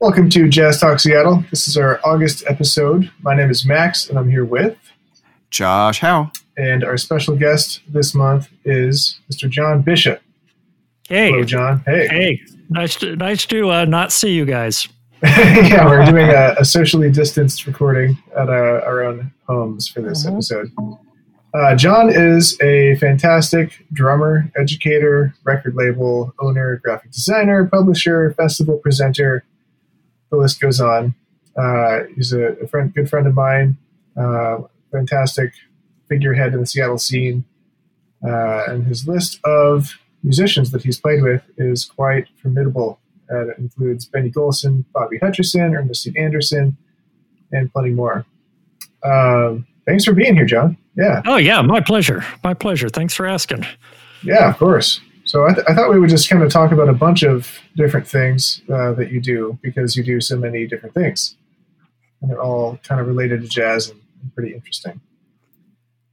Welcome to Jazz Talk Seattle. This is our August episode. My name is Max, and I'm here with Josh Howe. And our special guest this month is Mr. John Bishop. Hey, Hello, John. Hey. Hey, nice to nice to uh, not see you guys. yeah, we're doing a, a, socially distanced recording at our, our own homes for this mm-hmm. episode. Uh, John is a fantastic drummer, educator, record label owner, graphic designer, publisher, festival presenter, the list goes on. Uh, he's a, a, friend, good friend of mine, uh, fantastic figurehead in the Seattle scene, uh, and his list of musicians that he's played with is quite formidable. Uh, it includes Benny Golson, Bobby Hutcherson, Ernestine Anderson, and plenty more. Um, thanks for being here, John. Yeah. Oh yeah, my pleasure. My pleasure. Thanks for asking. Yeah, of course. So I, th- I, thought we would just kind of talk about a bunch of different things uh, that you do because you do so many different things, and they're all kind of related to jazz and, and pretty interesting.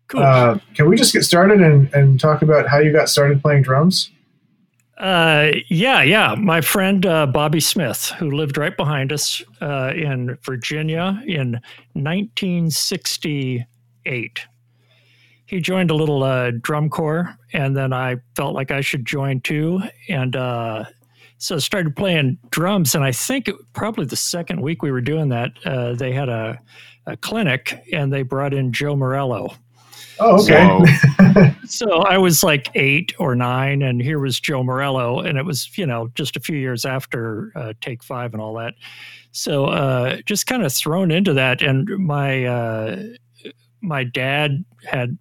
Cool. Uh, can we just get started and, and talk about how you got started playing drums? Uh, yeah, yeah. My friend uh, Bobby Smith, who lived right behind us uh, in Virginia in 1968 he joined a little uh, drum corps, and then I felt like I should join too, and uh, so I started playing drums. And I think it, probably the second week we were doing that, uh, they had a, a, clinic, and they brought in Joe Morello. Oh, okay. So, so, I was like eight or nine, and here was Joe Morello, and it was you know just a few years after uh, Take Five and all that. So uh, just kind of thrown into that, and my uh, my dad had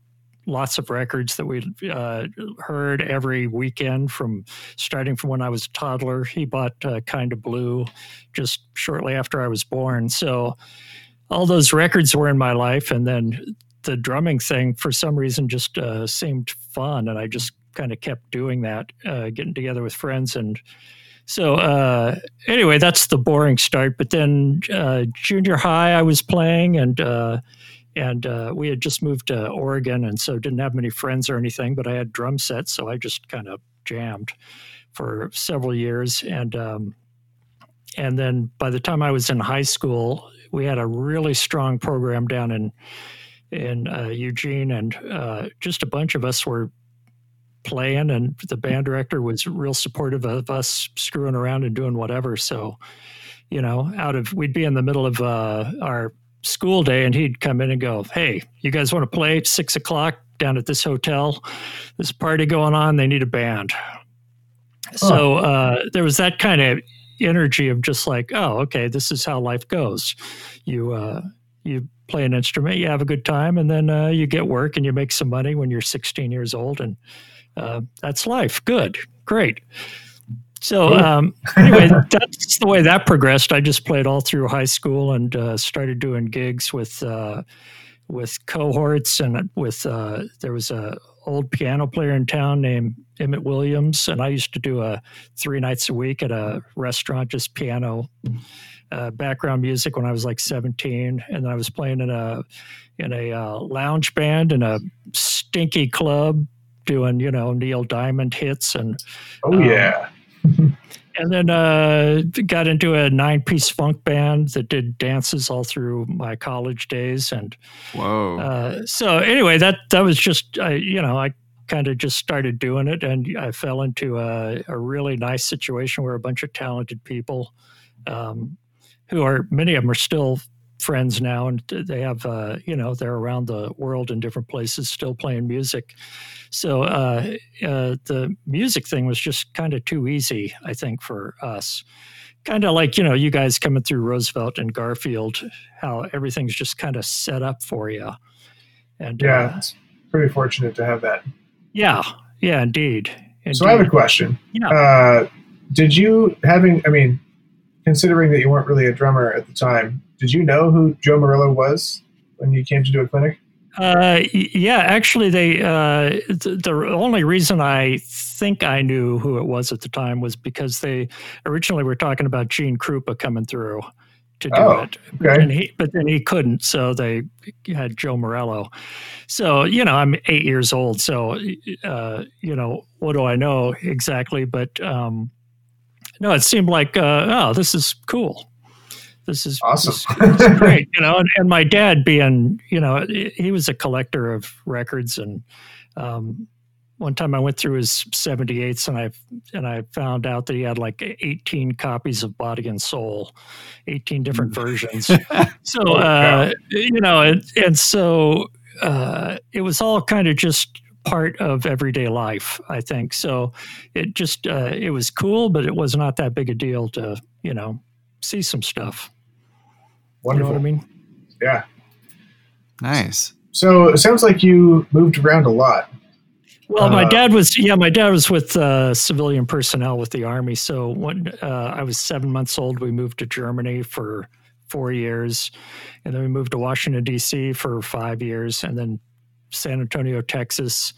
lots of records that we uh, heard every weekend from starting from when I was a toddler. He bought uh, Kind of Blue just shortly after I was born. So all those records were in my life. And then the drumming thing, for some reason, just uh, seemed fun. And I just kind of kept doing that, uh, getting together with friends. And so uh, anyway, that's the boring start. But then uh, junior high, I was playing and and uh, we had just moved to Oregon, and so didn't have many friends or anything. But I had drum sets, so I just kind of jammed for several years, and um, and then by the time I was in high school, we had a really strong program down in in uh, Eugene, and uh, just a bunch of us were playing, and the band director was real supportive of us screwing around and doing whatever. So, you know, out of we'd be in the middle of uh, our school day and he'd come in and go, Hey, you guys want to play six o'clock down at this hotel? There's a party going on. They need a band. So uh, there was that kind of energy of just like, oh, okay, this is how life goes. You uh, you play an instrument, you have a good time, and then uh, you get work and you make some money when you're 16 years old, and uh, that's life. Good, great. So um, anyway, that's the way that progressed. I just played all through high school and uh, started doing gigs with uh, with cohorts and with uh, there was a old piano player in town named Emmett Williams, and I used to do a three nights a week at a restaurant, just piano. Uh, background music when I was like 17, and then I was playing in a in a uh, lounge band in a stinky club, doing you know Neil Diamond hits and oh yeah, and then uh, got into a nine piece funk band that did dances all through my college days. And whoa. Uh, so anyway, that that was just I, you know I kind of just started doing it, and I fell into a, a, really nice situation where a bunch of talented people, um, who are many of them are still friends now, and they have uh, you know they're around the world in different places, still playing music. So uh, uh, the music thing was just kind of too easy, I think, for us. Kind of like you know you guys coming through Roosevelt and Garfield, how everything's just kind of set up for you. And yeah, uh, it's pretty fortunate to have that. Yeah, yeah, indeed. indeed. So I have a question. Yeah. Uh, did you having? I mean, considering that you weren't really a drummer at the time, did you know who Joe Morello was when you came to do a clinic? Uh, yeah, actually, they uh, the, the, only reason I think I knew who it was at the time was because they originally were talking about Gene Krupa coming through to do oh, it, okay. and he, but then he couldn't, so they had Joe Morello. So you know, I'm eight years old, so uh, you know, what do I know exactly? But um, no, it seemed like uh, oh, this is cool This is Awesome. this is great, you know. And, and my dad, being you know, he was a collector of records, and um, one time I went through his 78s and I and I found out that he had like 18 copies of Body and Soul, 18 different versions. So uh, you know, and, and so uh, it was all kind of just part of everyday life, I think. So it just uh, it was cool, but it was not that big a deal to you know see some stuff. Wonderful. You know what I mean? Yeah. Nice. So it sounds like you moved around a lot. Well, my Uh, dad was yeah, my dad was with uh, civilian personnel with the army. So when uh, I was seven months old, we moved to Germany for four years, and then we moved to Washington D.C. for five years, and then San Antonio, Texas,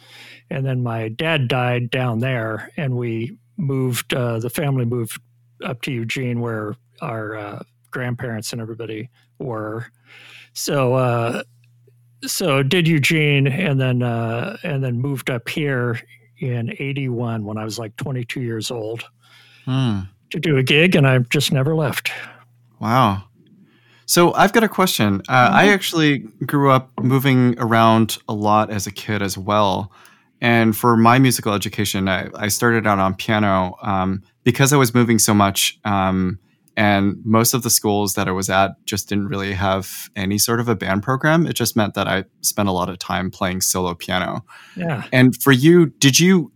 and then my dad died down there, and we moved. Uh, the family moved up to Eugene, where our uh, grandparents and everybody were. So. Uh, so did Eugene and then uh, and then moved up here in 81 when I was like 22 years old Hmm. to do a gig and I just never left. Wow. So I've got a question. Uh, I actually grew up moving around a lot as a kid as well. And for my musical education, I, I started out on piano um, because I was moving so much. Um, and most of the schools that I was at just didn't really have any sort of a band program. It just meant that I spent a lot of time playing solo piano. Yeah. And for you, did you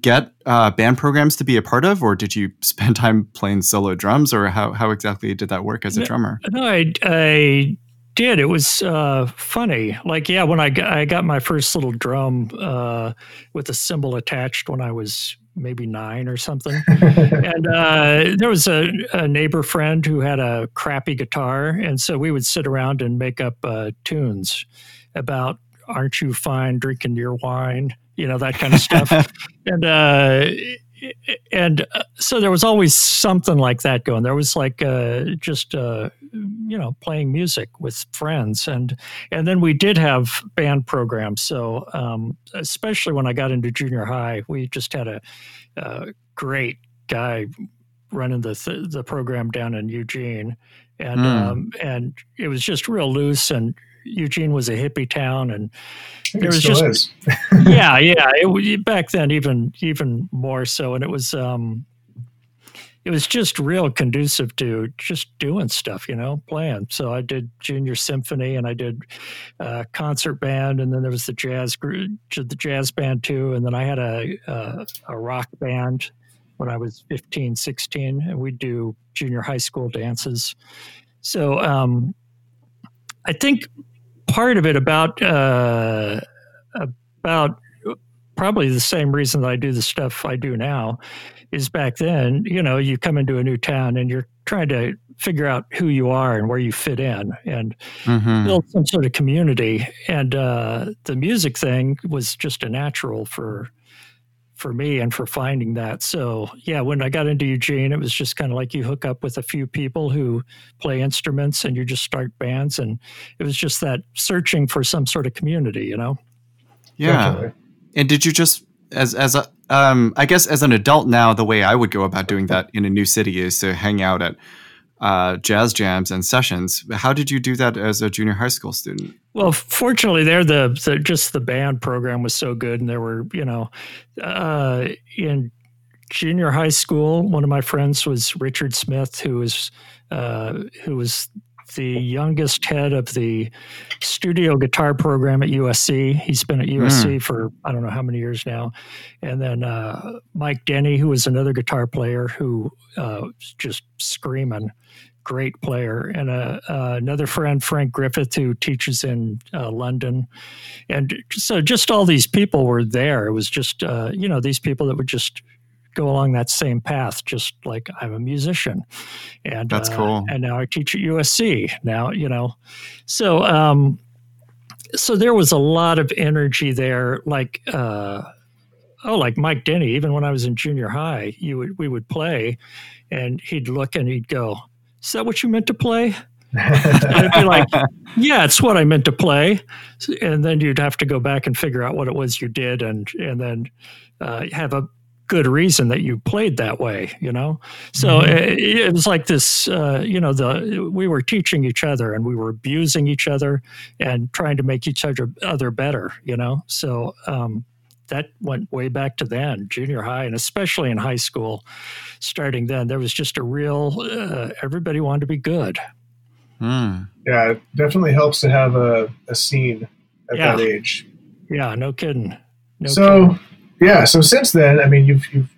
get uh, band programs to be a part of, or did you spend time playing solo drums, or how, how exactly did that work as a No. drummer? No, I, I did. It was uh, funny. Like, yeah, when I got, I got my first little drum uh, with a cymbal attached when I was maybe nine or something. and uh, there was a, a neighbor friend who had a crappy guitar, and so we would sit around and make up uh, tunes about "Aren't you fine drinking your wine?" You know that kind of stuff. and uh, and uh, so there was always something like that going. There was like uh, just uh, you know playing music with friends, and and then we did have band programs. So um, especially when I got into junior high, we just had a, a great guy running the th- the program down in Eugene, and Mm. um, and it was just real loose. And Eugene was a hippie town, and it There was just- yeah, yeah. It, back then, even even more so, and it was um, it was just real conducive to just doing stuff, you know, playing. So I did junior symphony, and I did uh, concert band, and then there was the jazz group, the jazz band too, and then I had a a, a rock band when I was 15, 16, and we'd do junior high school dances. So um, I think part of it about uh, about probably the same reason that I do the stuff I do now is back then, you know, you come into a new town and you're trying to figure out who you are and where you fit in and Mhm. build some sort of community. And uh, the music thing was just a natural for for me and for finding that. So yeah, when I got into Eugene, it was just kind of like you hook up with a few people who play instruments and you just start bands and it was just that searching for some sort of community, you know? Yeah. Definitely. And did you just as as a um I guess as an adult now the way I would go about doing that in a new city is to hang out at uh, jazz jams and sessions. How did you do that as a junior high school student? Well, fortunately, there the, the just the band program was so good, and there were you know, uh, in junior high school, one of my friends was Richard Smith, who was uh, who was the youngest head of the studio guitar program at USC. He's been at USC for I don't know how many years now, and then uh, Mike Denny, who was another guitar player who uh, was just screaming great player, and uh, uh, another friend, Frank Griffith, who teaches in uh, London. And so just all these people were there. It was just, uh, you know, these people that would just go along that same path, just like I'm a musician. And That's uh, cool. And now I teach at USC. Now, you know, so, um, so there was a lot of energy there, like, uh, oh, like Mike Denny, even when I was in junior high, you would, we would play and he'd look and he'd go, is that what you meant to play? And I'd be like, yeah, it's what I meant to play. And then you'd have to go back and figure out what it was you did and, and then uh, have a good reason that you played that way, you know? So mm-hmm. it, it, was like this, uh, you know, the we were teaching each other and we were abusing each other and trying to make each other, other better, you know? So um, that went way back to then, junior high, and especially in high school, starting then, there was just a real, uh, everybody wanted to be good. Mm. Yeah, it definitely helps to have a, a scene at yeah. that age. Yeah, no kidding. No so, kidding. Yeah, so since then, I mean, you've, you've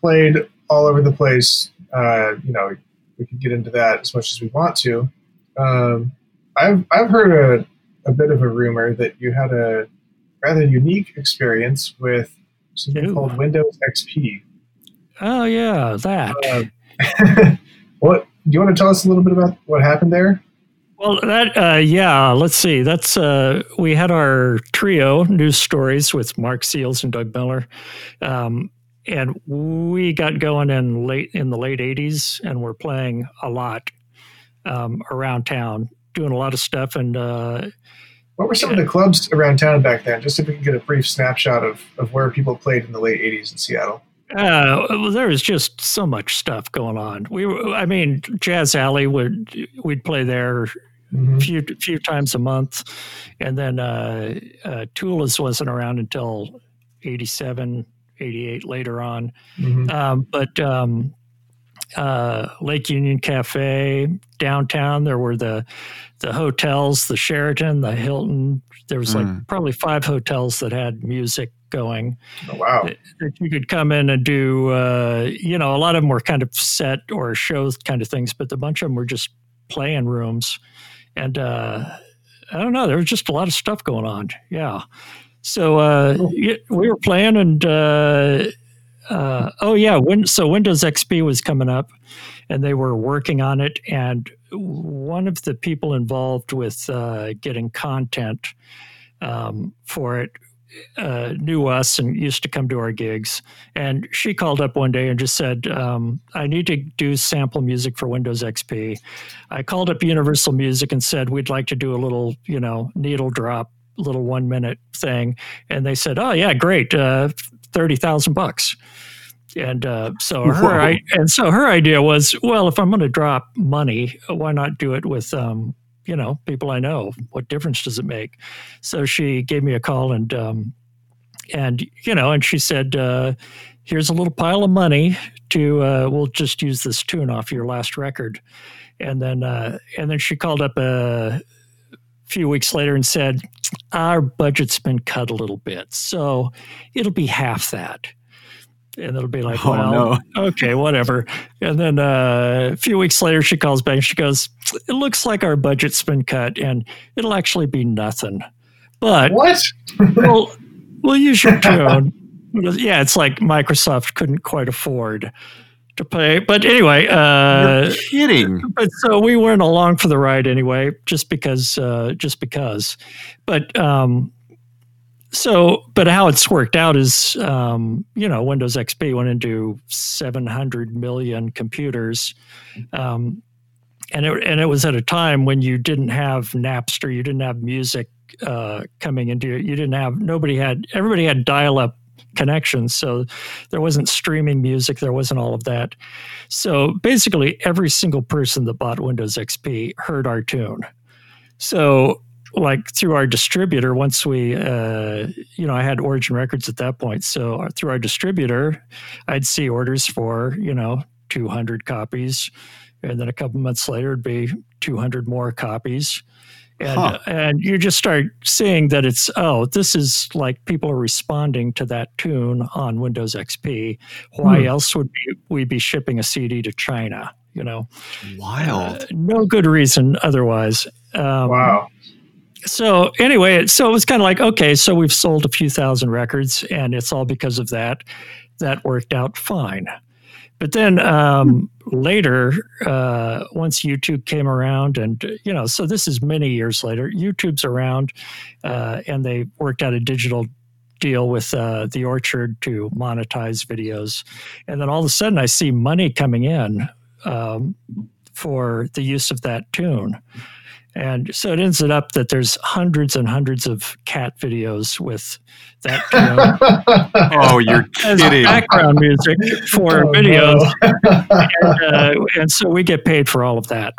played all over the place. Uh, you know, we could get into that as much as we want to. Um, I've I've heard a, a bit of a rumor that you had a rather unique experience with something Ooh. called Windows XP. Oh yeah, that. Uh, what do you want to tell us a little bit about what happened there? Well, that uh, yeah, let's see. That's uh, we had our trio New Stories with Marc Seales and Doug Miller, um, and we got going in late in the late '80s, and we're playing a lot um, around town, doing a lot of stuff, and uh, what were some yeah. of the clubs around town back then? Just if we can get a brief snapshot of, of where people played in the late 80s in Seattle. Uh, well, there was just so much stuff going on. We, were, I mean, Jazz Alley would we'd play there mm-hmm. a few few times a month, and then uh, uh, Tula's wasn't around until 87, 88 later on. Mm-hmm. Um, but um, uh, Lake Union Cafe downtown. There were the the hotels, the Sheraton, the Hilton. There was like mm. probably five hotels that had music going. Oh, wow! That, that you could come in and do. Uh, you know, a lot of them were kind of set or shows kind of things, but a bunch of them were just playing rooms, and uh, I don't know. There was just a lot of stuff going on. Yeah. So uh, cool. we were playing and uh, uh, oh yeah, when, so Windows XP was coming up, and they were working on it. And one of the people involved with uh, getting content um, for it uh, knew us and used to come to our gigs. And she called up one day and just said, um, I need to do sample music for Windows XP. I called up Universal Music and said, We'd like to do a little, you know, needle drop, little one minute thing. And they said, Oh, yeah, great. Uh, thirty thousand bucks. And uh, so her I, and so her idea was, well, if I'm going to drop money, why not do it with um, you know people I know? What difference does it make? So she gave me a call and um, and you know, and she said, uh, "Here's a little pile of money to uh, we'll just use this tune off your last record." And then uh, and then she called up a few weeks later and said, Our budget's been cut a little bit, so it'll be half that. And it'll be like, oh, well, no. okay, whatever. And then uh, a few weeks later, she calls back and she goes, It looks like our budget's been cut and it'll actually be nothing. But what? we'll, we'll use your tune. yeah, it's like Microsoft couldn't quite afford to pay. But anyway, uh, You're kidding. But so we weren't along for the ride anyway, just because, uh, just because. But um, so, but how it's worked out is, um, you know, Windows XP went into 700 million computers. Um, and it, and it was at a time when you didn't have Napster, you didn't have music uh, coming into it. You didn't have nobody had everybody had dial up connections. So there wasn't streaming music, there wasn't all of that. So basically, every single person that bought Windows XP heard our tune. So, like through our distributor, once we, uh, you know, I had Origin Records at that point. So through our distributor, I'd see orders for, you know, 200 copies. And then a couple months later, it'd be 200 more copies and huh. and you just start seeing that it's oh this is like people are responding to that tune on Windows XP. Why hmm. else would we be shipping a CD to China? You know, wild. Uh, no good reason otherwise. Um, wow. So anyway, so it was kind of like okay, so we've sold a few thousand records, and it's all because of that. That worked out fine. But then um, later, uh, once YouTube came around, and you know, so this is many years later, YouTube's around, uh, and they worked out a digital deal with uh, the Orchard to monetize videos, and then all of a sudden, I see money coming in um, for the use of that tune. And so it ends up that there's hundreds and hundreds of cat videos with that trio Oh, you're as kidding. background music for Oh, videos. no. And, uh, and so we get paid for all of that.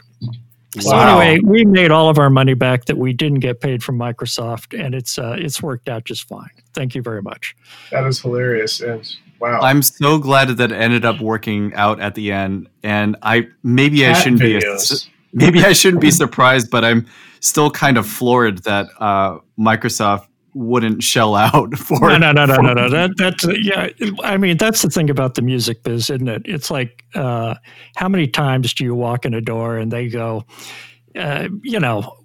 So Wow. anyway, we made all of our money back that we didn't get paid from Microsoft, and it's uh, it's worked out just fine. Thank you very much. that is hilarious. And wow. I'm so glad that it ended up working out at the end. And I maybe I shouldn't be maybe I shouldn't be surprised, but I'm still kind of floored that uh, Microsoft wouldn't shell out for No, no, no, no, no, no. That that's yeah. I mean, that's the thing about the music biz, isn't it? It's like, uh, how many times do you walk in a door and they go, uh, you know,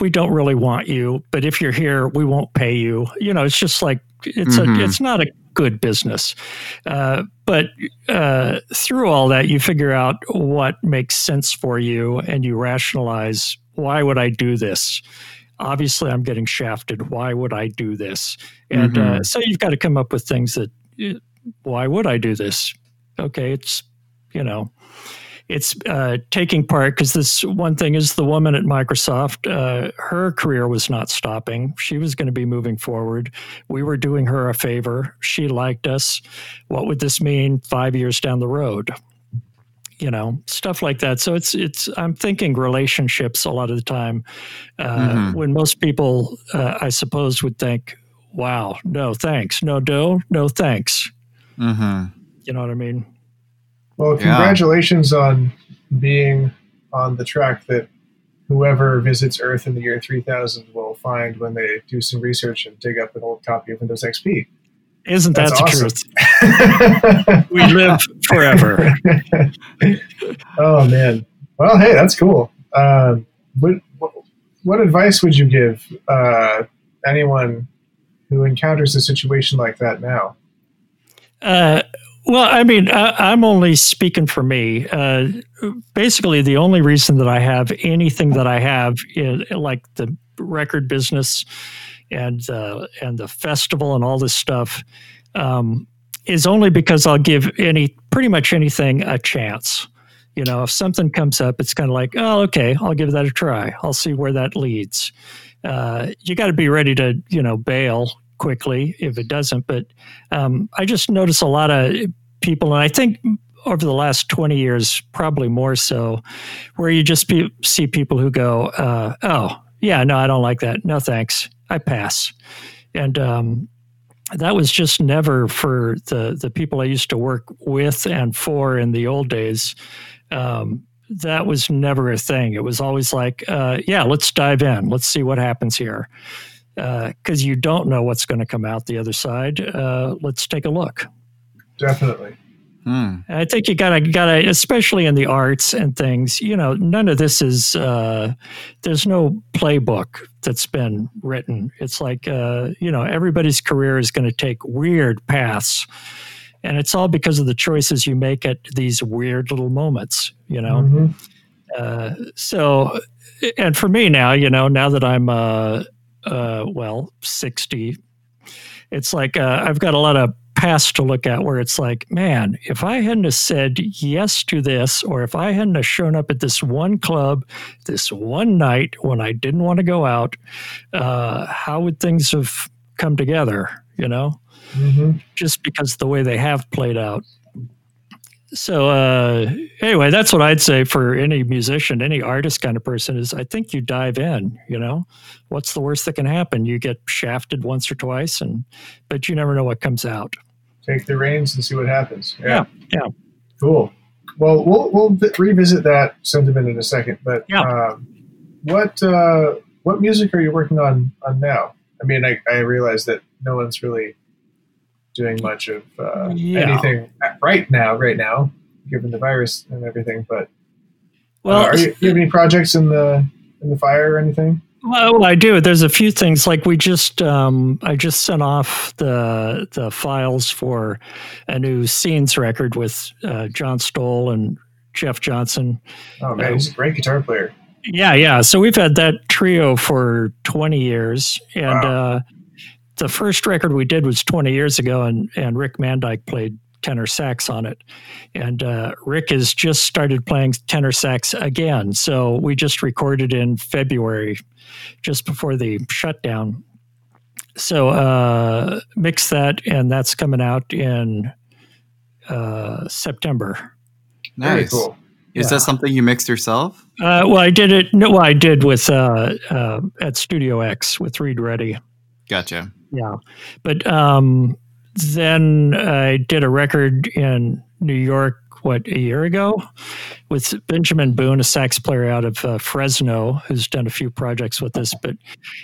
we don't really want you, but if you're here, we won't pay you. You know, it's just like it's Mhm. a it's not a good business. Uh, but uh, through all that, you figure out what makes sense for you, and you rationalize why would I do this. Obviously, I'm getting shafted. Why would I do this? And uh, so you've got to come up with things that. Why would I do this? Okay, it's you know it's uh, taking part because this one thing is the woman at Microsoft, uh, her career was not stopping. She was going to be moving forward. We were doing her a favor. She liked us. What would this mean five years down the road? You know, stuff like that. So it's it's. I'm thinking relationships a lot of the time. Uh, Mhm. When most people, uh, I suppose, would think, "Wow, no thanks, no dough, no thanks." Mhm. You know what I mean? Well, Yeah. congratulations on being on the track that whoever visits Earth in the year 3000 will find when they do some research and dig up an old copy of Windows XP. Isn't that That's the awesome. truth? We live forever. oh man. Well, hey, that's cool. Um, what, what what advice would you give uh, anyone who encounters a situation like that now? Uh, well, I mean, I, I'm only speaking for me. Uh, basically, the only reason that I have anything that I have, in, like the record business and uh, and the festival and all this stuff, um, is only because I'll give any pretty much anything a chance. You know, if something comes up, it's kind of like, oh, okay, I'll give that a try. I'll see where that leads. Uh, you got to be ready to, you know, bail quickly if it doesn't. But um, I just notice a lot of people, and I think over the last 20 years, probably more so, where you just see people who go, uh, oh, yeah, no, I don't like that. No, thanks. I pass. And um, that was just never for the, the people I used to work with and for in the old days. Um, that was never a thing. It was always like, uh, yeah, let's dive in. Let's see what happens here. Because you don't know what's going to come out the other side. Uh, let's take a look. Definitely. Hmm. I think you gotta gotta, especially in the arts and things. You know, none of this is. Uh, there's no playbook that's been written. It's like uh, you know, everybody's career is going to take weird paths, and it's all because of the choices you make at these weird little moments. You know, Mhm. uh, so, and for me now, you know, now that I'm, uh, well, 60, it's like uh, I've got a lot of past to look at where it's like, man, if I hadn't have said yes to this, or if I hadn't have shown up at this one club, this one night when I didn't want to go out, uh, how would things have come together, you know? Mhm. just because the way they have played out. So uh, anyway, that's what I'd say for any musician, any artist kind of person is I think you dive in, you know. What's the worst that can happen? You get shafted once or twice and but you never know what comes out. Take the reins and see what happens. Yeah, yeah. Cool. Well, we'll we'll vi- revisit that sentiment in a second. But Yeah. um, what uh, what music are you working on on now? I mean, I, I realize that no one's really doing much of uh, Yeah. anything right now, right now, given the virus and everything. But Well, uh, are you, do you have any projects in the in the fire or anything? Well, I do. There's a few things like we just um, I just sent off the the files for a new scenes record with uh, John Stowell and Jeff Johnson. Oh man, he's a great guitar player. Yeah, yeah. So we've had that trio for 20 years, and Wow. uh, the first record we did was 20 years ago, and and Rick Mandyck played tenor sax on it. And uh, Rick has just started playing tenor sax again. So we just recorded in February, just before the shutdown. So uh, mix that, and that's coming out in uh, September. Nice. Cool. Is yeah. that something you mixed yourself? Uh, well, I did it. No, well, I did with uh, uh, at Studio X with Reed Ruddy. Gotcha. Yeah, but um, then I did a record in New York. What a year ago, with Benjamin Boone, a sax player out of uh, Fresno, who's done a few projects with us. But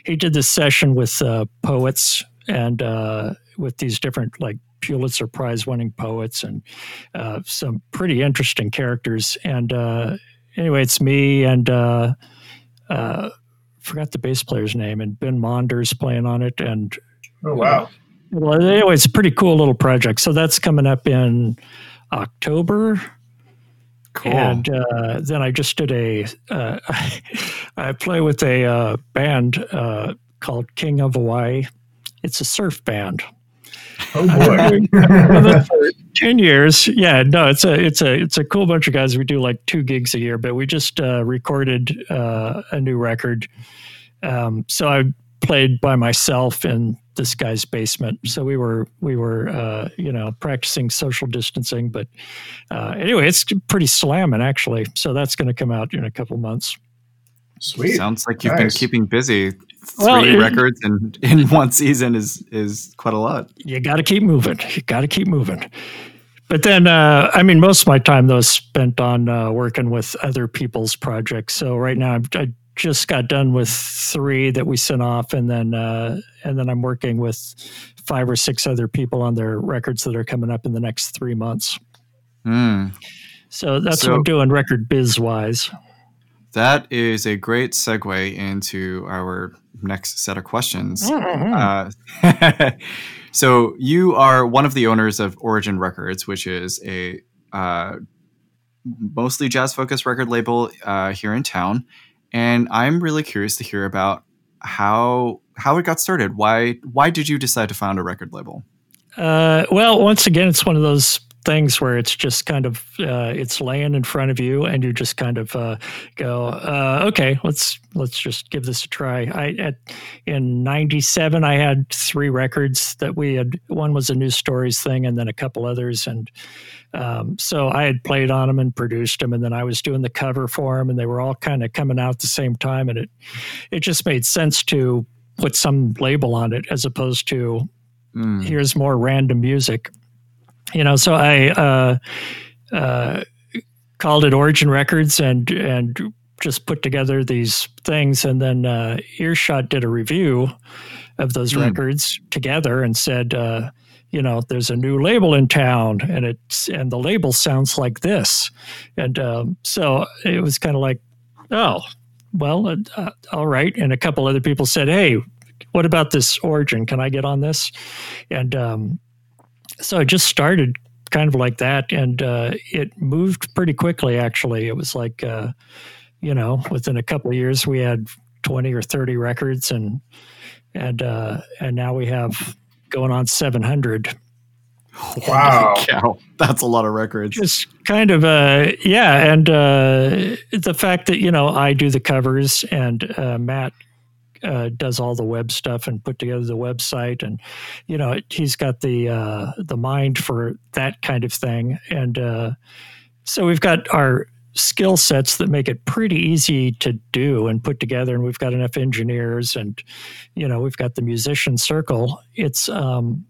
he did this session with uh, poets and uh, with these different like Pulitzer Prize winning poets and uh, some pretty interesting characters. And uh, anyway, it's me and uh, forgot the bass player's name, and Ben Monder's playing on it. And oh wow! well, anyway, it's a pretty cool little project. So that's coming up in October. Cool. And uh, then I just did a. Uh, I play with a uh, band uh, called King of Hawaii. It's a surf band. Oh boy! Ten years, yeah. No, it's a it's a it's a cool bunch of guys. We do like two gigs a year, but we just uh, recorded uh, a new record. Um, so I played by myself in this guy's basement. So we were we were uh, you know practicing social distancing, but uh, anyway, it's pretty slamming actually. So that's going to come out in a couple months. Sweet. Sounds like you've nice. been keeping busy. Three well, it, records in, in one season is is quite a lot. You got to keep moving. You got to keep moving. But then, uh, I mean, most of my time though is spent on uh, working with other people's projects. So right now, I'm, I just got done with three that we sent off, and then uh, and then I'm working with five or six other people on their records that are coming up in the next three months. Mm. So that's so, what I'm doing, record biz wise. That is a great segue into our next set of questions. Mm-hmm. Uh, so you are one of the owners of Origin Records, which is a uh, mostly jazz focused record label uh, here in town and I'm really curious to hear about how how it got started. Why why did you decide to found a record label? Uh, well, once again, it's one of those things where it's just kind of uh, it's laying in front of you, and you just kind of uh, go, uh, okay, let's let's just give this a try. I at, in '97, I had three records that we had. One was a New Stories thing, and then a couple others, and um, so I had played on them and produced them, and then I was doing the cover for them, and they were all kind of coming out at the same time, and it it just made sense to put some label on it as opposed to mm. here's more random music, you know. So I uh, uh, called it Origin Records and and just put together these things, and then uh, Earshot did a review of those mm. records together and said uh, you know, there's a new label in town, and it's and the label sounds like this, and um, so it was kind of like, oh, well, uh, uh, all right. And a couple other people said, hey, what about this origin? Can I get on this? And um, so I just started kind of like that, and uh, it moved pretty quickly. Actually, it was like, uh, you know, within a couple of years, we had twenty or thirty records, and and uh, and now we have going on 700. Wow. Cow. That's a lot of records. Just kind of, uh, yeah. And uh, the fact that, you know, I do the covers and uh, Matt uh, does all the web stuff and put together the website, and you know he's got the uh, the mind for that kind of thing. And uh, so we've got our skill sets that make it pretty easy to do and put together. And we've got enough engineers and you know we've got the musician circle. It's um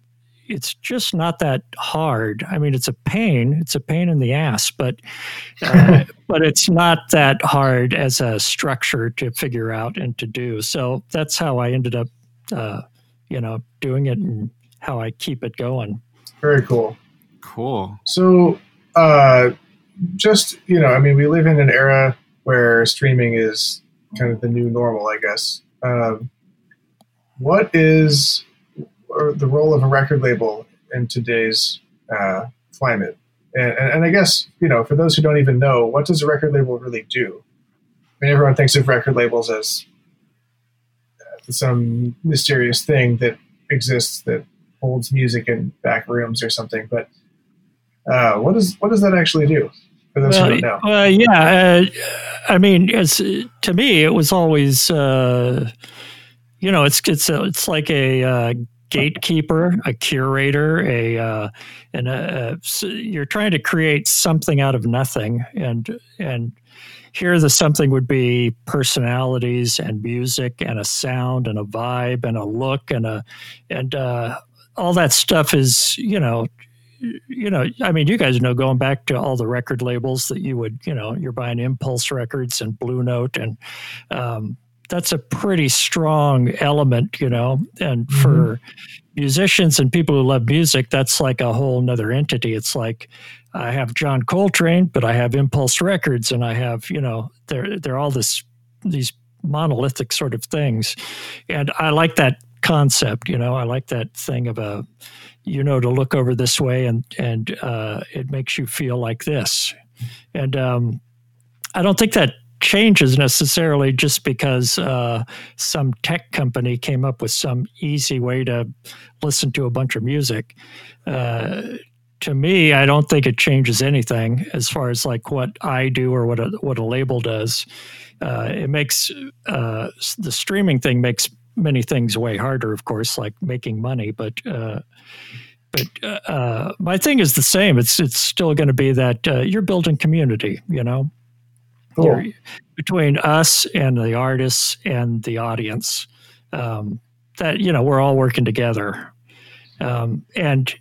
it's just not that hard. I mean it's a pain. It's a pain in the ass but uh, but it's not that hard as a structure to figure out and to do. So that's how i ended up uh, you know doing it and how i keep it going. Very cool. Cool. So uh just you know, I mean, we live in an era where streaming is kind of the new normal, I guess. Um, what is the role of a record label in today's uh, climate? And, and, I guess you know, for those who don't even know, what does a record label really do? I mean, everyone thinks of record labels as uh, some mysterious thing that exists that holds music in back rooms or something, but Uh, what does what does that actually do? For those well, who don't know. Uh, yeah, uh, I mean, it's, to me, it was always, uh, you know, it's it's it's like a uh, gatekeeper, a curator, a uh, and a, a, you're trying to create something out of nothing, and and here the something would be personalities and music and a sound and a vibe and a look and a and uh, all that stuff is you know you know i mean you guys know going back to all the record labels that you would you know you're buying impulse records and blue note and um, that's a pretty strong element you know and mm-hmm. for musicians and people who love music that's like a whole nother entity it's like I have John Coltrane, but I have Impulse Records, and I have you know they're they're all this these monolithic sort of things, and I like that concept. You know, I like that thing of a you know to look over this way and and uh, it makes you feel like this, and um, I don't think that changes necessarily just because uh, some tech company came up with some easy way to listen to a bunch of music. Uh, to me, I don't think it changes anything as far as like what I do or what a, what a label does. Uh, it makes uh, the streaming thing makes many things way harder, of course, like making money. But uh, but uh, uh, my thing is the same. It's it's still going to be that uh, you're building community. You know, cool. between us and the artists and the audience. Um, that you know we're all working together, um, and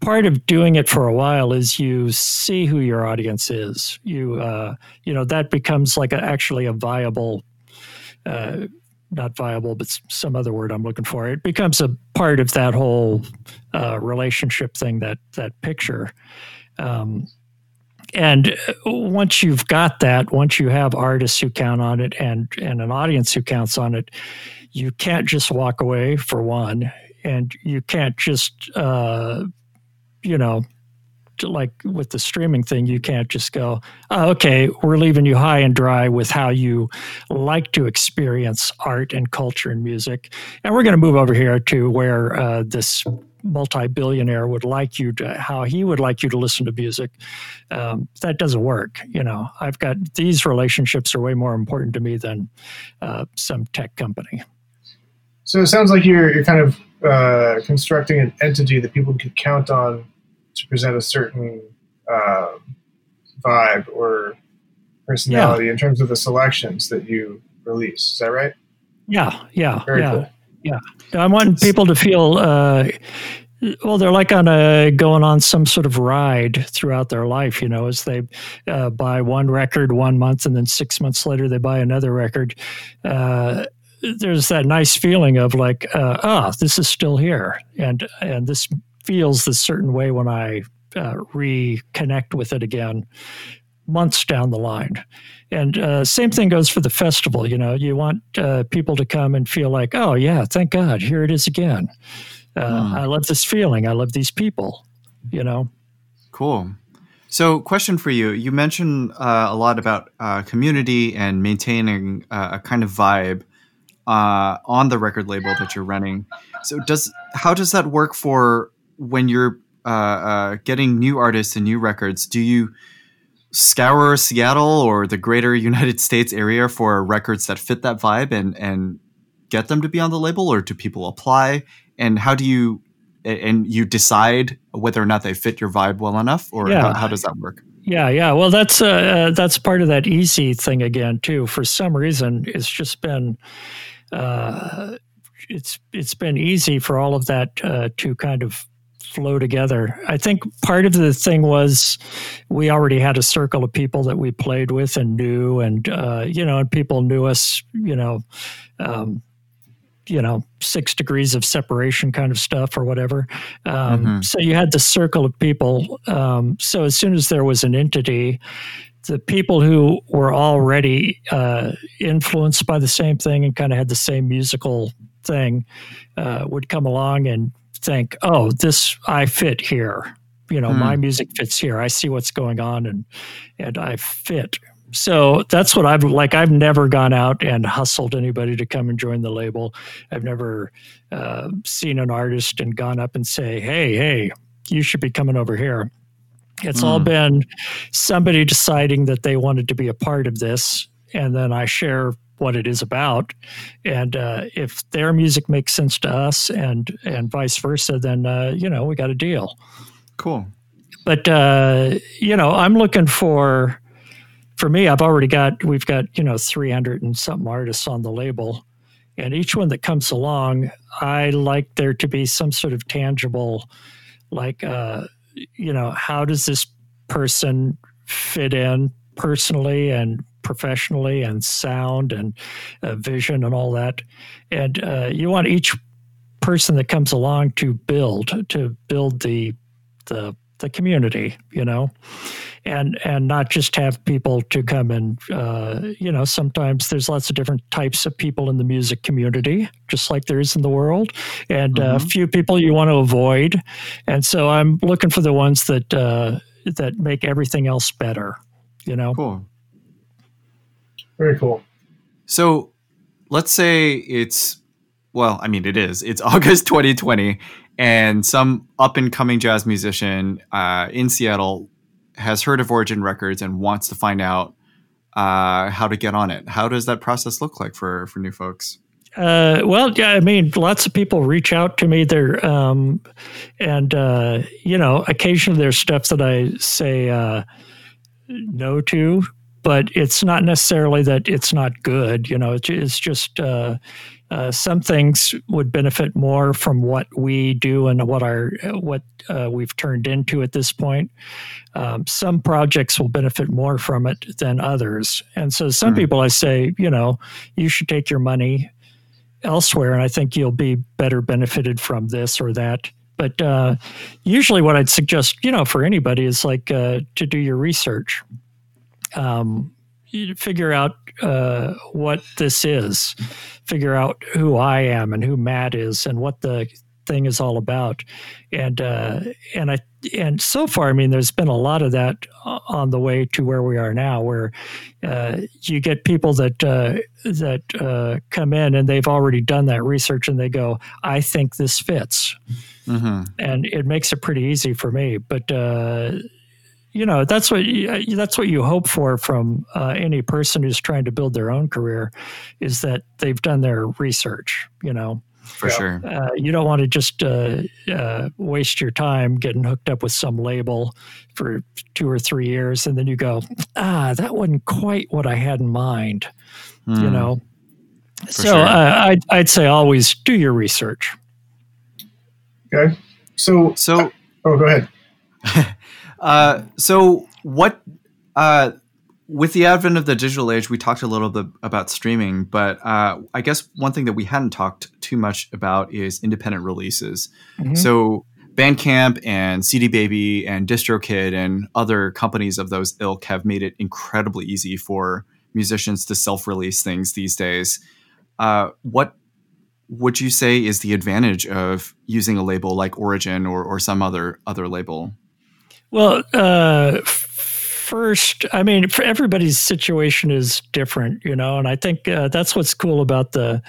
part of doing it for a while is you see who your audience is. You uh, you know that becomes like a, actually a viable, uh, not viable, but some other word I'm looking for. It becomes a part of that whole uh, relationship thing. That that picture. Um, and once you've got that, once you have artists who count on it and and an audience who counts on it, you can't just walk away for one and you can't just uh, you know, like with the streaming thing, you can't just go, oh, okay, we're leaving you high and dry with how you like to experience art and culture and music. And we're going to move over here to where uh, this multi-billionaire would like you to how he would like you to listen to music um, that doesn't work you know i've got these relationships are way more important to me than uh, some tech company so it sounds like you're you're kind of uh, constructing an entity that people can count on to present a certain uh, vibe or personality yeah. in terms of the selections that you release. Is that right? Yeah, yeah, Very yeah, cool. Yeah. I want people to feel. Uh, well, they're like on a going on some sort of ride throughout their life, you know, as they uh, buy one record one month and then six months later they buy another record. Uh, there's that nice feeling of like, uh, ah, this is still here, and and this feels this certain way when I uh, reconnect with it again months down the line. And uh, same thing goes for the festival. You know, you want uh, people to come and feel like, oh yeah, thank God, here it is again. Mm. I love this feeling. I love these people. You know. Cool. So, question for you: You mentioned uh, a lot about uh, community and maintaining a kind of vibe on the record label that you're running. So, does how does that work for when you're uh, uh, getting new artists and new records, do you scour Seattle or the greater United States area for records that fit that vibe and and get them to be on the label, or do people apply? And how do you and you decide whether or not they fit your vibe well enough, or yeah. how, how does that work? Yeah, yeah. Well, that's uh, uh, that's part of that easy thing again too. For some reason, it's just been uh, it's it's been easy for all of that uh, to kind of flow together. I think part of the thing was we already had a circle of people that we played with and knew, and uh, you know, and people knew us, you know, um, you know, six degrees of separation kind of stuff or whatever. Um, mm-hmm. So you had the circle of people. Um, so as soon as there was an entity, the people who were already uh, influenced by the same thing and kind of had the same musical thing uh, would come along and think, oh, this I fit here. You know, my hmm. music fits here. I see what's going on and and I fit. So that's what I've like. I've never gone out and hustled anybody to come and join the label. I've never uh, seen an artist and gone up and say, "Hey, hey, you should be coming over here." It's mm. all been somebody deciding that they wanted to be a part of this, and then I share what it is about. And uh, if their music makes sense to us, and and vice versa, then uh, you know we got a deal. Cool. But uh, you know, I'm looking for. For me, I've already got we've got you know 300 and something artists on the label, and each one that comes along, I like there to be some sort of tangible, like uh, you know, how does this person fit in personally and professionally and sound and uh, vision and all that. And uh, you want each person that comes along to build to build the the the community, you know, and and not just have people to come and uh, you know. Sometimes there's lots of different types of people in the music community, just like there is in the world, and uh, mm-hmm. a few people you want to avoid. And so I'm looking for the ones that uh, that make everything else better. You know, cool. Very cool. So, let's say it's well, I mean, it is. It's August 2020, and some up and coming jazz musician uh, in Seattle has heard of Origin Records and wants to find out uh, how to get on it. How does that process look like for for new folks? Uh, well, yeah, I mean, lots of people reach out to me there, um, and uh, you know, occasionally there's stuff that I say uh, no to, but it's not necessarily that it's not good. You know, it's, it's just uh, uh, some things would benefit more from what we do and what our what uh, we've turned into at this point. Um, some projects will benefit more from it than others, and so some mm people I say, you know, you should take your money elsewhere, and I think you'll be better benefited from this or that. But uh, usually, what I'd suggest, you know, for anybody is like uh, to do your research. Um, figure out uh, what this is, figure out who I am and who Matt is, and what the thing is all about. And uh, and I and so far, I mean, there's been a lot of that on the way to where we are now, where uh, you get people that uh, that uh, come in and they've already done that research, and they go, "I think this fits," mm-hmm. and it makes it pretty easy for me. But uh, you know that's what you, that's what you hope for from uh, any person who's trying to build their own career is that they've done their research you know for sure uh, you don't want to just uh, uh, waste your time getting hooked up with some label for two or three years and then you go ah that wasn't quite what i had in mind mm. you hmm. know for so sure. Uh, I'd, I'd say always do your research okay so so oh go ahead Uh, so what? Uh, with the advent of the digital age, we talked a little bit about streaming, but uh, I guess one thing that we hadn't talked too much about is independent releases. Mm-hmm. So Bandcamp and CD Baby and DistroKid and other companies of those ilk have made it incredibly easy for musicians to self-release things these days. Uh, what would you say is the advantage of using a label like Origin or, or some other other label? Well, uh, first, I mean, everybody's situation is different, you know, and I think uh, that's what's cool about the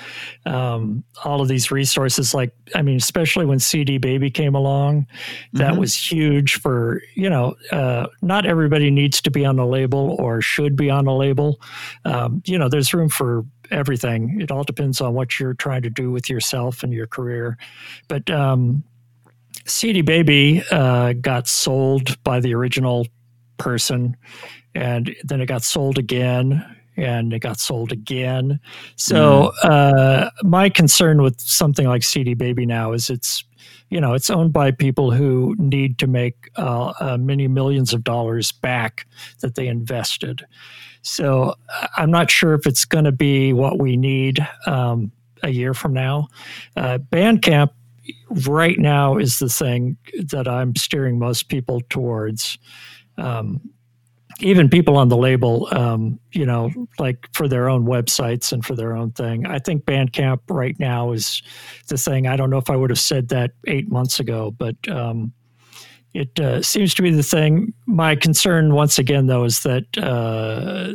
um, all of these resources. Like, I mean, especially when CD Baby came along, that mm-hmm. was huge for you know. Uh, not everybody needs to be on a label or should be on a label. Um, you know, there's room for everything. It all depends on what you're trying to do with yourself and your career, but. Um, CD Baby uh, got sold by the original person, and then it got sold again, and it got sold again. So mm. uh, my concern with something like CD Baby now is it's you know it's owned by people who need to make uh, uh many millions of dollars back that they invested. So I'm not sure if it's going to be what we need um, a year from now. Uh, Bandcamp right now is the thing that I'm steering most people towards. Um, even people on the label, um, you know, like for their own websites and for their own thing. I think Bandcamp right now is the thing. I don't know if I would have said that eight months ago, but um, it uh, seems to be the thing. My concern, once again, though, is that uh,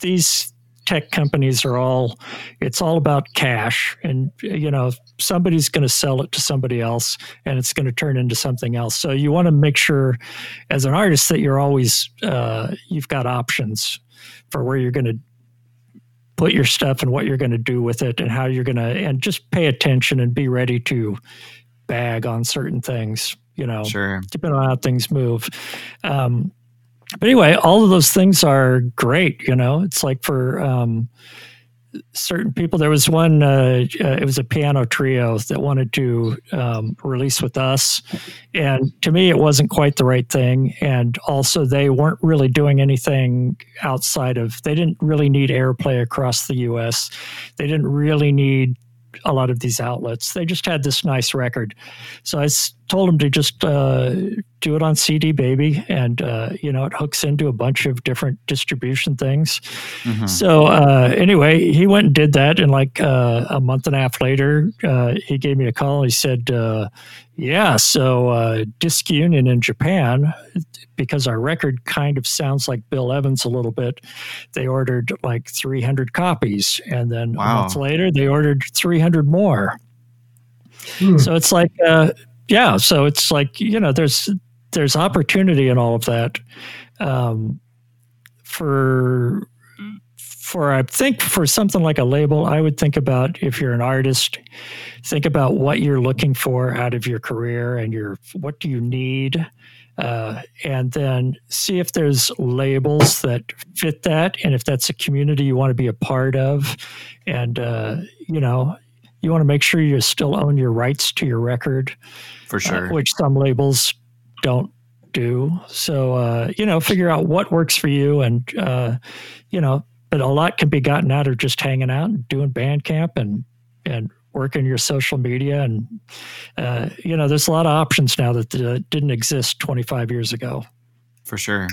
these tech companies are all it's all about cash and you know somebody's going to sell it to somebody else and it's going to turn into something else so you want to make sure as an artist that you're always uh, you've got options for where you're going to put your stuff and what you're going to do with it and how you're going to and just pay attention and be ready to bag on certain things you know Sure. depending on how things move um, but anyway all of those things are great you know? It's like for um, certain people there was one uh, uh, it was a piano trio that wanted to um, release with us. And to me it wasn't quite the right thing. And also they weren't really doing anything outside of they didn't really need airplay across the us they didn't really need a lot of these outlets. They just had this nice record. So i told them to just uh, do it on cd baby and uh, you know it hooks into a bunch of different distribution things Mhm. so uh, anyway, he went and did that, and like uh, a month and a half later, uh, he gave me a call. And He said, uh, "Yeah, so uh, Disk Union in Japan, because our record kind of sounds like Bill Evans a little bit, they ordered like 300 copies, and then a month later, they ordered 300 more. Hmm. So it's like, uh, yeah, so it's like you know, there's there's opportunity in all of that. Um, for for I think for something like a label, I would think about if you're an artist, think about what you're looking for out of your career and your what do you need, uh, and then see if there's labels that fit that, and if that's a community you want to be a part of, and uh, you know. You want to make sure you still own your rights to your record, For uh, sure. which some labels don't do. So uh, you know, figure out what works for you, and uh, you know, but a lot can be gotten out of just hanging out and doing Bandcamp and and working your social media, and uh, you know, there's a lot of options now that uh, didn't exist 25 years ago. For sure.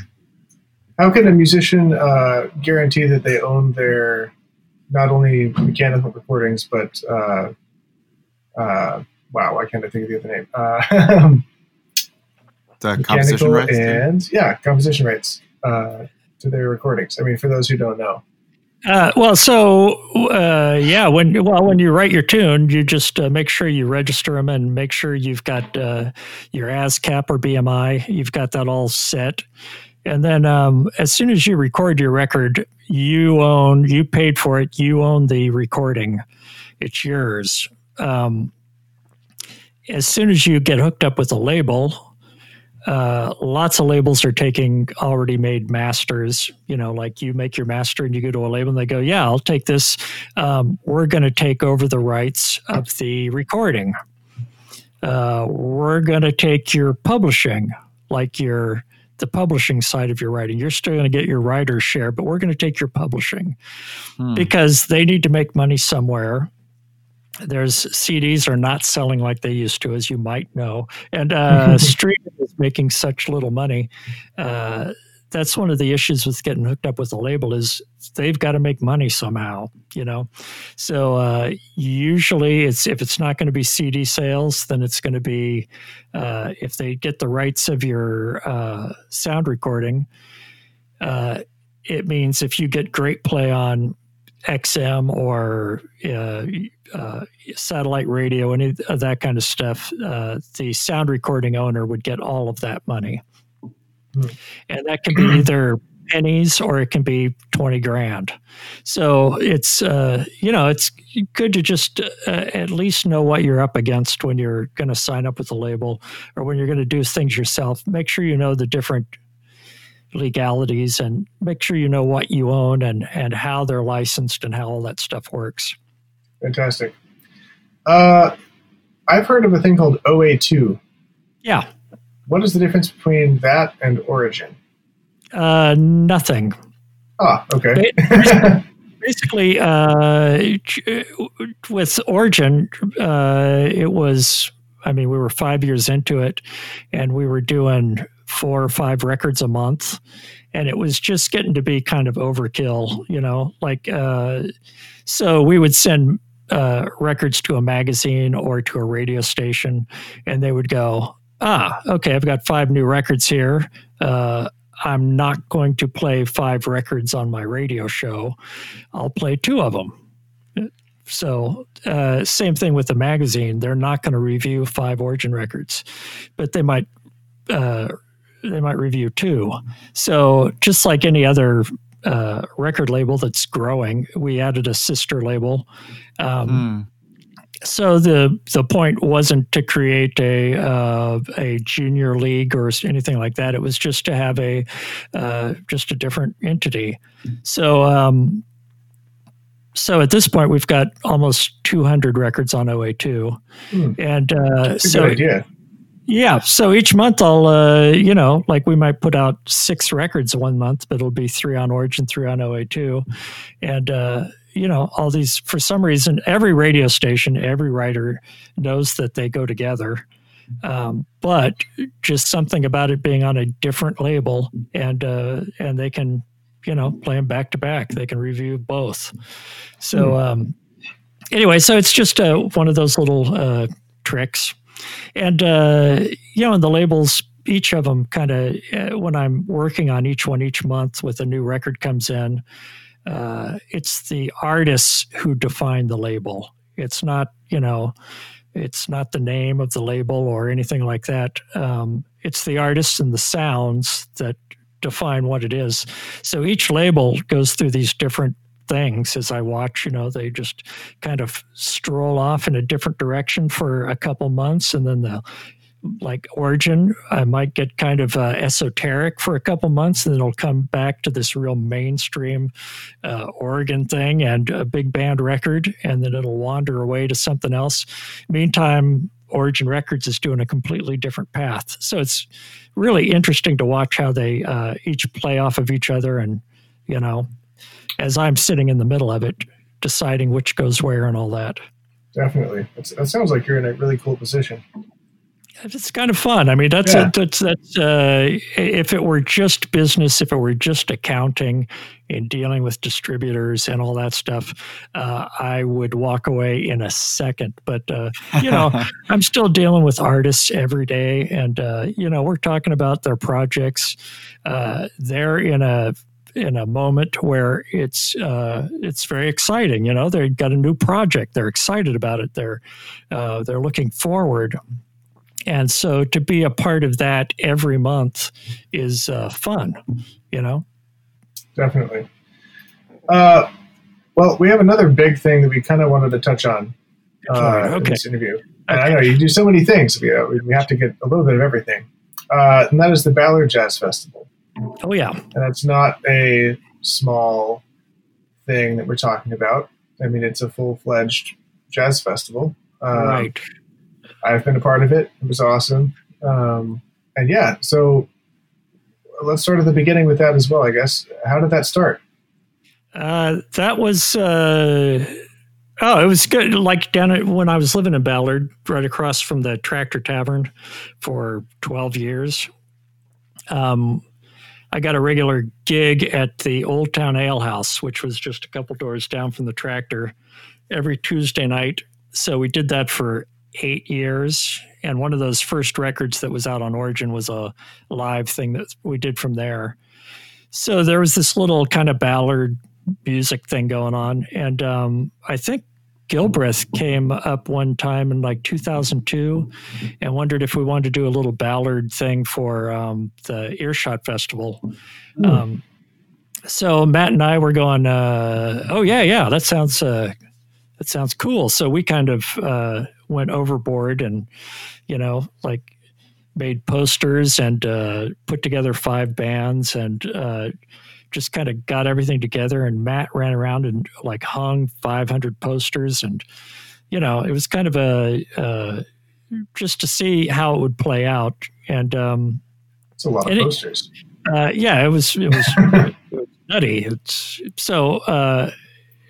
How can a musician uh, guarantee that they own their not only mechanical recordings but uh, uh, wow, why can't I think of the other name? Uh, The composition mechanical rights. too? and yeah, composition rights uh, to their recordings. I mean, for those who don't know, Uh, well, so uh, yeah, when well when you write your tune, you just uh, make sure you register them and make sure you've got uh, your ASCAP or BMI. You've got that all set, and then um, as soon as you record your record, you own you paid for it. You own the recording; it's yours. Um, as soon as you get hooked up with a label, uh, lots of labels are taking already made masters. You know, like you make your master and you go to a label and they go, "Yeah, I'll take this. Um, we're going to take over the rights of the recording. Uh, we're going to take your publishing, like your the publishing side of your writing. You're still going to get your writer's share, but we're going to take your publishing Hmm. because they need to make money somewhere." There's CDs are not selling like they used to, as you might know, and uh, streaming is making such little money. Uh, that's one of the issues with getting hooked up with a label is they've got to make money somehow, you know. So uh, usually, it's if it's not going to be CD sales, then it's going to be uh, if they get the rights of your uh, sound recording. Uh, it means if you get great play on XM or uh, uh, satellite radio, any of that kind of stuff, the sound recording owner would get all of that money. Hmm. And that can be either pennies or it can be 20 grand. So it's, uh, you know, it's good to just uh, at least know what you're up against when you're going to sign up with a label or when you're going to do things yourself. Make sure you know the different legalities and make sure you know what you own and, and how they're licensed and how all that stuff works. fantastic. Uh, I've heard of a thing called OA2. Yeah. What is the difference between that and Origin? Uh, nothing. Ah, okay. Basically, uh, with Origin, uh, it was, I mean, we were five years into it and we were doing four or five records a month. And it was just getting to be kind of overkill, you know, like, uh, so we would send uh, records to a magazine or to a radio station, and they would go, ah, okay, I've got five new records here. Uh, I'm not going to play five records on my radio show. I'll play two of them. So, uh, same thing with the magazine. They're not going to review five Origin records, but they might uh, they might review two. So, just like any other uh, record label that's growing, we added a sister label. Um, mm so the the point wasn't to create a uh, a junior league or anything like that. It was just to have a uh, just a different entity. So um, so at this point, we've got almost 200 records on OA2, hmm. and uh, so idea. Yeah, so each month I'll, uh, you know, like we might put out six records one month, but it'll be three on Origin, three on OA2, and uh, you know, all these, for some reason, every radio station, every writer knows that they go together. Um, but just something about it being on a different label and, uh, and they can, you know, play them back to back. They can review both. So, hmm. um, anyway, so it's just uh, one of those little uh, tricks. And, uh, you know, and the labels, each of them kind of, uh, when I'm working on each one each month with a new record comes in, uh, it's the artists who define the label. It's not, you know, it's not the name of the label or anything like that. Um, it's the artists and the sounds that define what it is. So each label goes through these different things as I watch. You know, they just kind of stroll off in a different direction for a couple months, and then they'll like origin i might get kind of uh, esoteric for a couple months and then it'll come back to this real mainstream uh, organ thing and a big band record and then it'll wander away to something else. Meantime origin records is doing a completely different path. So it's really interesting to watch how they uh, each play off of each other and you know as i'm sitting in the middle of it deciding which goes where and all that. Definitely. It's, that sounds like you're in a really cool position it's kind of fun. I mean, that's yeah. a, that's that's uh, if it were just business, if it were just accounting and dealing with distributors and all that stuff, uh, I would walk away in a second. But uh, you know, I'm still dealing with artists every day, and uh, you know, we're talking about their projects. Uh, they're in a in a moment where it's uh, it's very exciting. You know, they've got a new project. They're excited about it. They're uh, they're looking forward. And so to be a part of that every month is uh, fun, you know? Definitely. Uh, well, we have another big thing that we kind of wanted to touch on uh, okay. in this interview. And okay. I know you do so many things. We, uh, we have to get a little bit of everything. Uh, and that is the Ballard Jazz Festival. Oh, yeah. And it's not a small thing that we're talking about. I mean, it's a full fledged jazz festival. Um, right. I've been a part of it. It was awesome. Um, and yeah, so let's start at the beginning with that as well, I guess. How did that start? Uh, that was, uh, oh, it was good. Like down at, when I was living in Ballard, right across from the Tractor Tavern for 12 years. Um, I got a regular gig at the Old Town Ale House, which was just a couple doors down from the tractor, every Tuesday night. So we did that for eight years. And one of those first records that was out on Origin was a live thing that we did from there. So there was this little kind of Ballard music thing going on. And um, I think Gilbreath came up one time in like 2002 and wondered if we wanted to do a little Ballard thing for um, the Earshot Festival. Mm. Um, so Matt and I were going, uh, oh yeah, yeah, that sounds uh, that sounds cool. So we kind of uh, went overboard and, you know, like made posters and uh, put together five bands and uh, just kind of got everything together. And Matt ran around and like hung 500 posters. And, you know, it was kind of a, uh, just to see how it would play out. And, um, it's a lot of posters. It, uh, yeah, it was, it was, nutty. It's so, uh,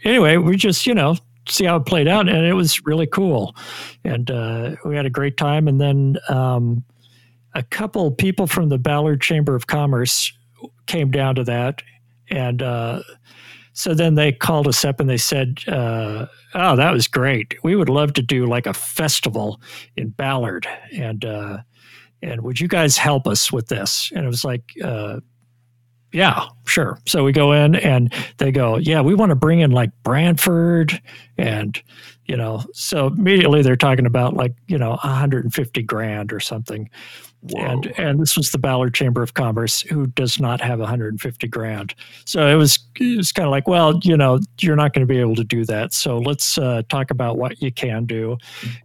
anyway, we just, you know, see how it played out, and it was really cool. And uh, we had a great time. And then um, a couple people from the Ballard Chamber of Commerce came down to that, and uh, so then they called us up and they said, uh, "Oh, that was great. We would love to do like a festival in Ballard, and uh, and would you guys help us with this?" And it was like uh, Yeah, sure. So we go in and they go, yeah, we want to bring in like Branford and, you know, so immediately they're talking about like, you know, 150 grand or something. Whoa. And and this was the Ballard Chamber of Commerce, who does not have 150 grand. So it was it was kind of like, well, you know, you're not going to be able to do that. So let's uh, talk about what you can do.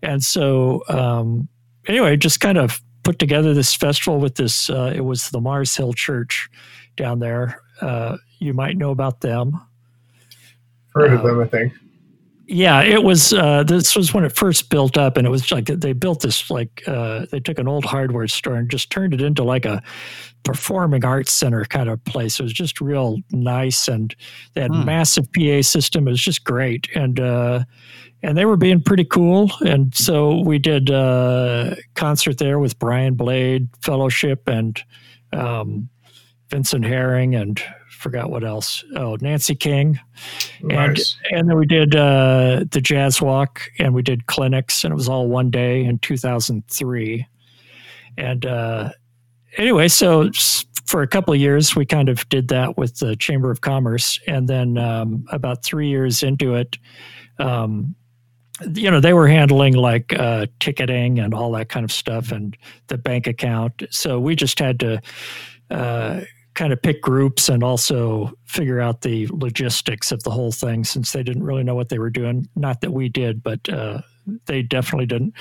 And so um, anyway, just kind of put together this festival with this. Uh, it was the Mars Hill Church down there. Uh, you might know about them. Heard of uh, them, I think. Yeah, it was. Uh, this was when it first built up, and it was like they built this like uh, they took an old hardware store and just turned it into like a performing arts center kind of place. It was just real nice, and they had hmm. massive PA system. It was just great, and uh, and they were being pretty cool. And so we did a uh, concert there with Brian Blade Fellowship and um, Vincent Herring and forgot what else. Oh, Nancy King, nice. and and then we did uh, the Jazz Walk and we did clinics, and it was all one day in 2003. And uh, anyway, so for a couple of years, we kind of did that with the Chamber of Commerce, and then um, about three years into it. Um, you know they were handling like uh, ticketing and all that kind of stuff and the bank account so we just had to uh, kind of pick groups and also figure out the logistics of the whole thing since they didn't really know what they were doing. Not that we did, but uh, they definitely didn't.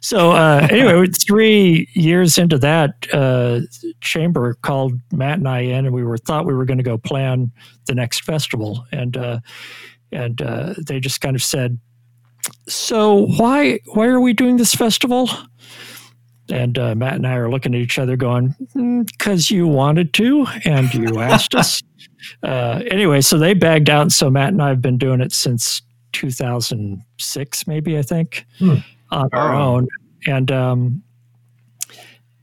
So uh, anyway, three years into that, uh, Chamber called Matt and I in, and we were thought we were going to go plan the next festival, and uh, and uh, they just kind of said, "So why why are we doing this festival?" And uh, Matt and I are looking at each other, going, "Because mm, you wanted to, and you asked us." Uh, anyway, so they bagged out. So Matt and I have been doing it since 2006, maybe I think, hmm. on our oh. own. And um,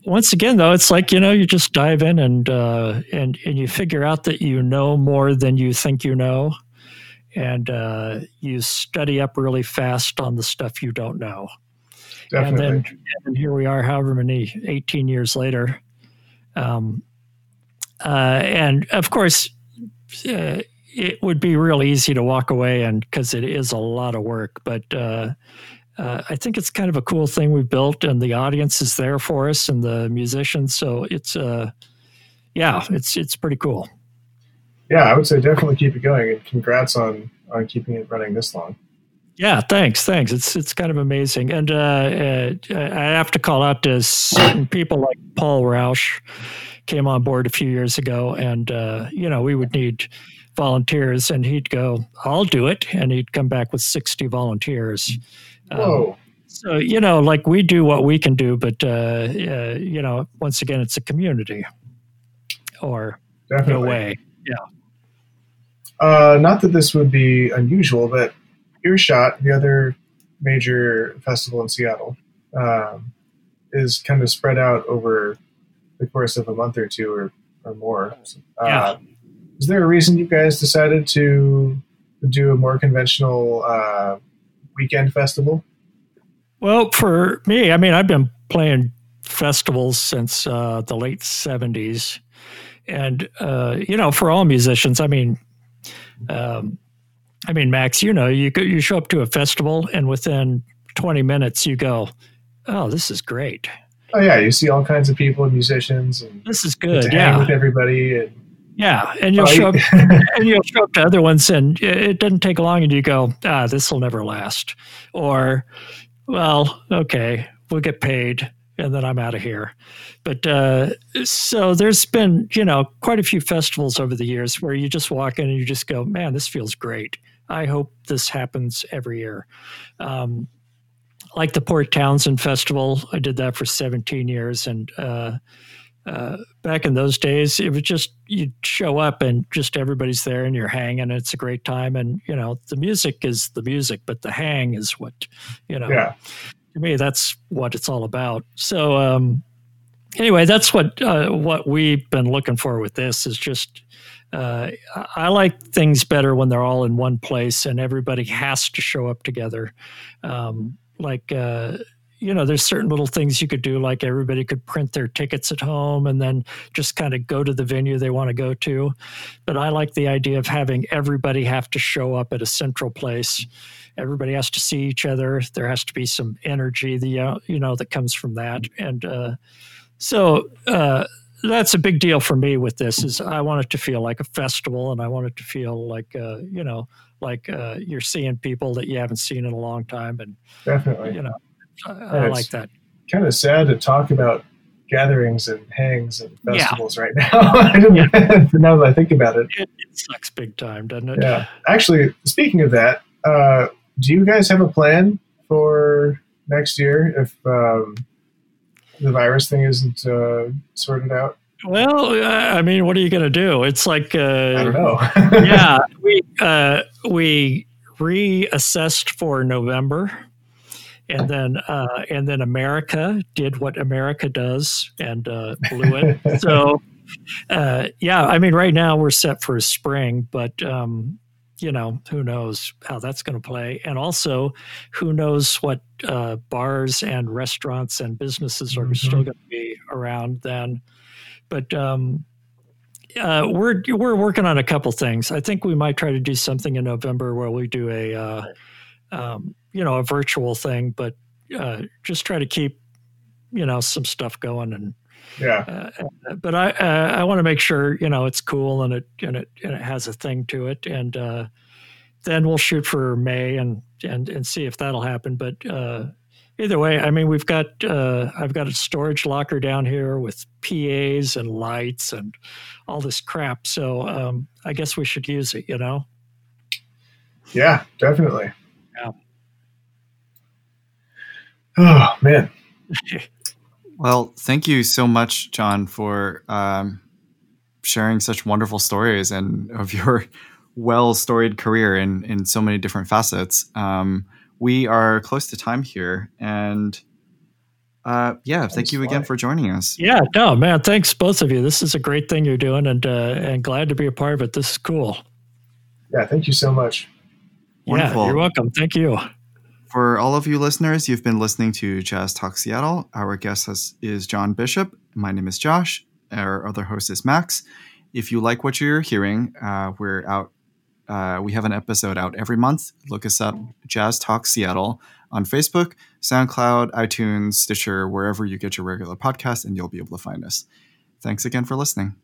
once again, though, it's like you know, you just dive in and uh, and and you figure out that you know more than you think you know, and uh, you study up really fast on the stuff you don't know. Definitely. And then and here we are, however many, 18 years later. Um, uh, and of course, uh, it would be real easy to walk away and because it is a lot of work, but uh, uh, I think it's kind of a cool thing we've built, and the audience is there for us and the musicians. So it's uh, yeah, it's it's pretty cool. Yeah, I would say definitely keep it going, and congrats on on keeping it running this long. Yeah, thanks, thanks. It's it's kind of amazing, and uh, uh, I have to call out to certain people like Paul Rausch came on board a few years ago, and uh, you know we would need volunteers, and he'd go, "I'll do it," and he'd come back with sixty volunteers. Um, Whoa. Um, so you know, like we do what we can do, but uh, you know, once again, it's a community, or Definitely. no way, yeah. Uh, not that this would be unusual, but Earshot, the other major festival in Seattle, um, is kind of spread out over the course of a month or two or, or more. Uh, yeah. Is there a reason you guys decided to do a more conventional uh, weekend festival? Well, for me, I mean, I've been playing festivals since uh, the late 70s. And, uh, you know, for all musicians, I mean, um, I mean, Max, you know, you you show up to a festival and within 20 minutes you go, "Oh, this is great." Oh yeah, you see all kinds of people, and musicians, and this is good. yeah, with everybody, and yeah, and you'll show up, and you'll show up to other ones, and it doesn't take long, and you go, "Ah, this will never last," or, "Well, okay, we'll get paid." and then I'm out of here. But uh, so there's been, you know, quite a few festivals over the years where you just walk in and you just go, man, this feels great. I hope this happens every year. Um, like the Port Townsend Festival, I did that for 17 years. And uh, uh, back in those days, it was just you'd show up and just everybody's there and you're hanging. it's a great time. And, you know, the music is the music, but the hang is what, you know. Yeah. To me, that's what it's all about. So, um, anyway, that's what uh, what we've been looking for with this is just uh, I like things better when they're all in one place and everybody has to show up together. Um, like, uh, you know, there's certain little things you could do, like everybody could print their tickets at home and then just kind of go to the venue they want to go to. But I like the idea of having everybody have to show up at a central place. Everybody has to see each other. There has to be some energy, the uh, you know, that comes from that, and uh, so uh, that's a big deal for me with this. Is I want it to feel like a festival, and I want it to feel like uh, you know, like uh, you're seeing people that you haven't seen in a long time, and Definitely. you know, I, I like that. Kind of sad to talk about gatherings and hangs and Yeah. festivals right now. I now that I think about it. It, it sucks big time, doesn't it? Yeah. Actually, speaking of that, uh, do you guys have a plan for next year if um, the virus thing isn't uh, sorted out? Well, I mean, what are you going to do? It's like, uh, I don't know. yeah, we uh, we reassessed for November, and then uh, and then America did what America does and uh, blew it. so, uh, yeah, I mean, right now we're set for spring, but um, you know, who knows how that's going to play, and also who knows what uh, bars and restaurants and businesses are Mhm. still going to be around then. But um, uh, we're we're working on a couple things. I think we might try to do something in November where we do a uh, um, you know a virtual thing, but uh, just try to keep you know some stuff going. And yeah. uh, but I uh, I want to make sure you know it's cool and it and it and it has a thing to it. And uh, then we'll shoot for May and and and see if that'll happen. But uh, either way, I mean, we've got uh, I've got a storage locker down here with PA's and lights and all this crap. So um, I guess we should use it. You know. Yeah, definitely. Yeah. Oh, man. Well, thank you so much, John, for um, sharing such wonderful stories and of your well storied career in, in so many different facets. Um, we are close to time here. And uh, yeah, thank Thanks, you again for joining us. Yeah. No, man. Thanks both of you. This is a great thing you're doing, and uh, and glad to be a part of it. This is cool. Yeah, thank you so much. Wonderful. Yeah. You're welcome. Thank you. For all of you listeners, you've been listening to Jazz Talk Seattle. Our guest has, is John Bishop. My name is Josh. Our other host is Max. If you like what you're hearing, uh, we're out. Uh, we have an episode out every month. Look us up, Jazz Talk Seattle, on Facebook, SoundCloud, iTunes, Stitcher, wherever you get your regular podcast, and you'll be able to find us. Thanks again for listening.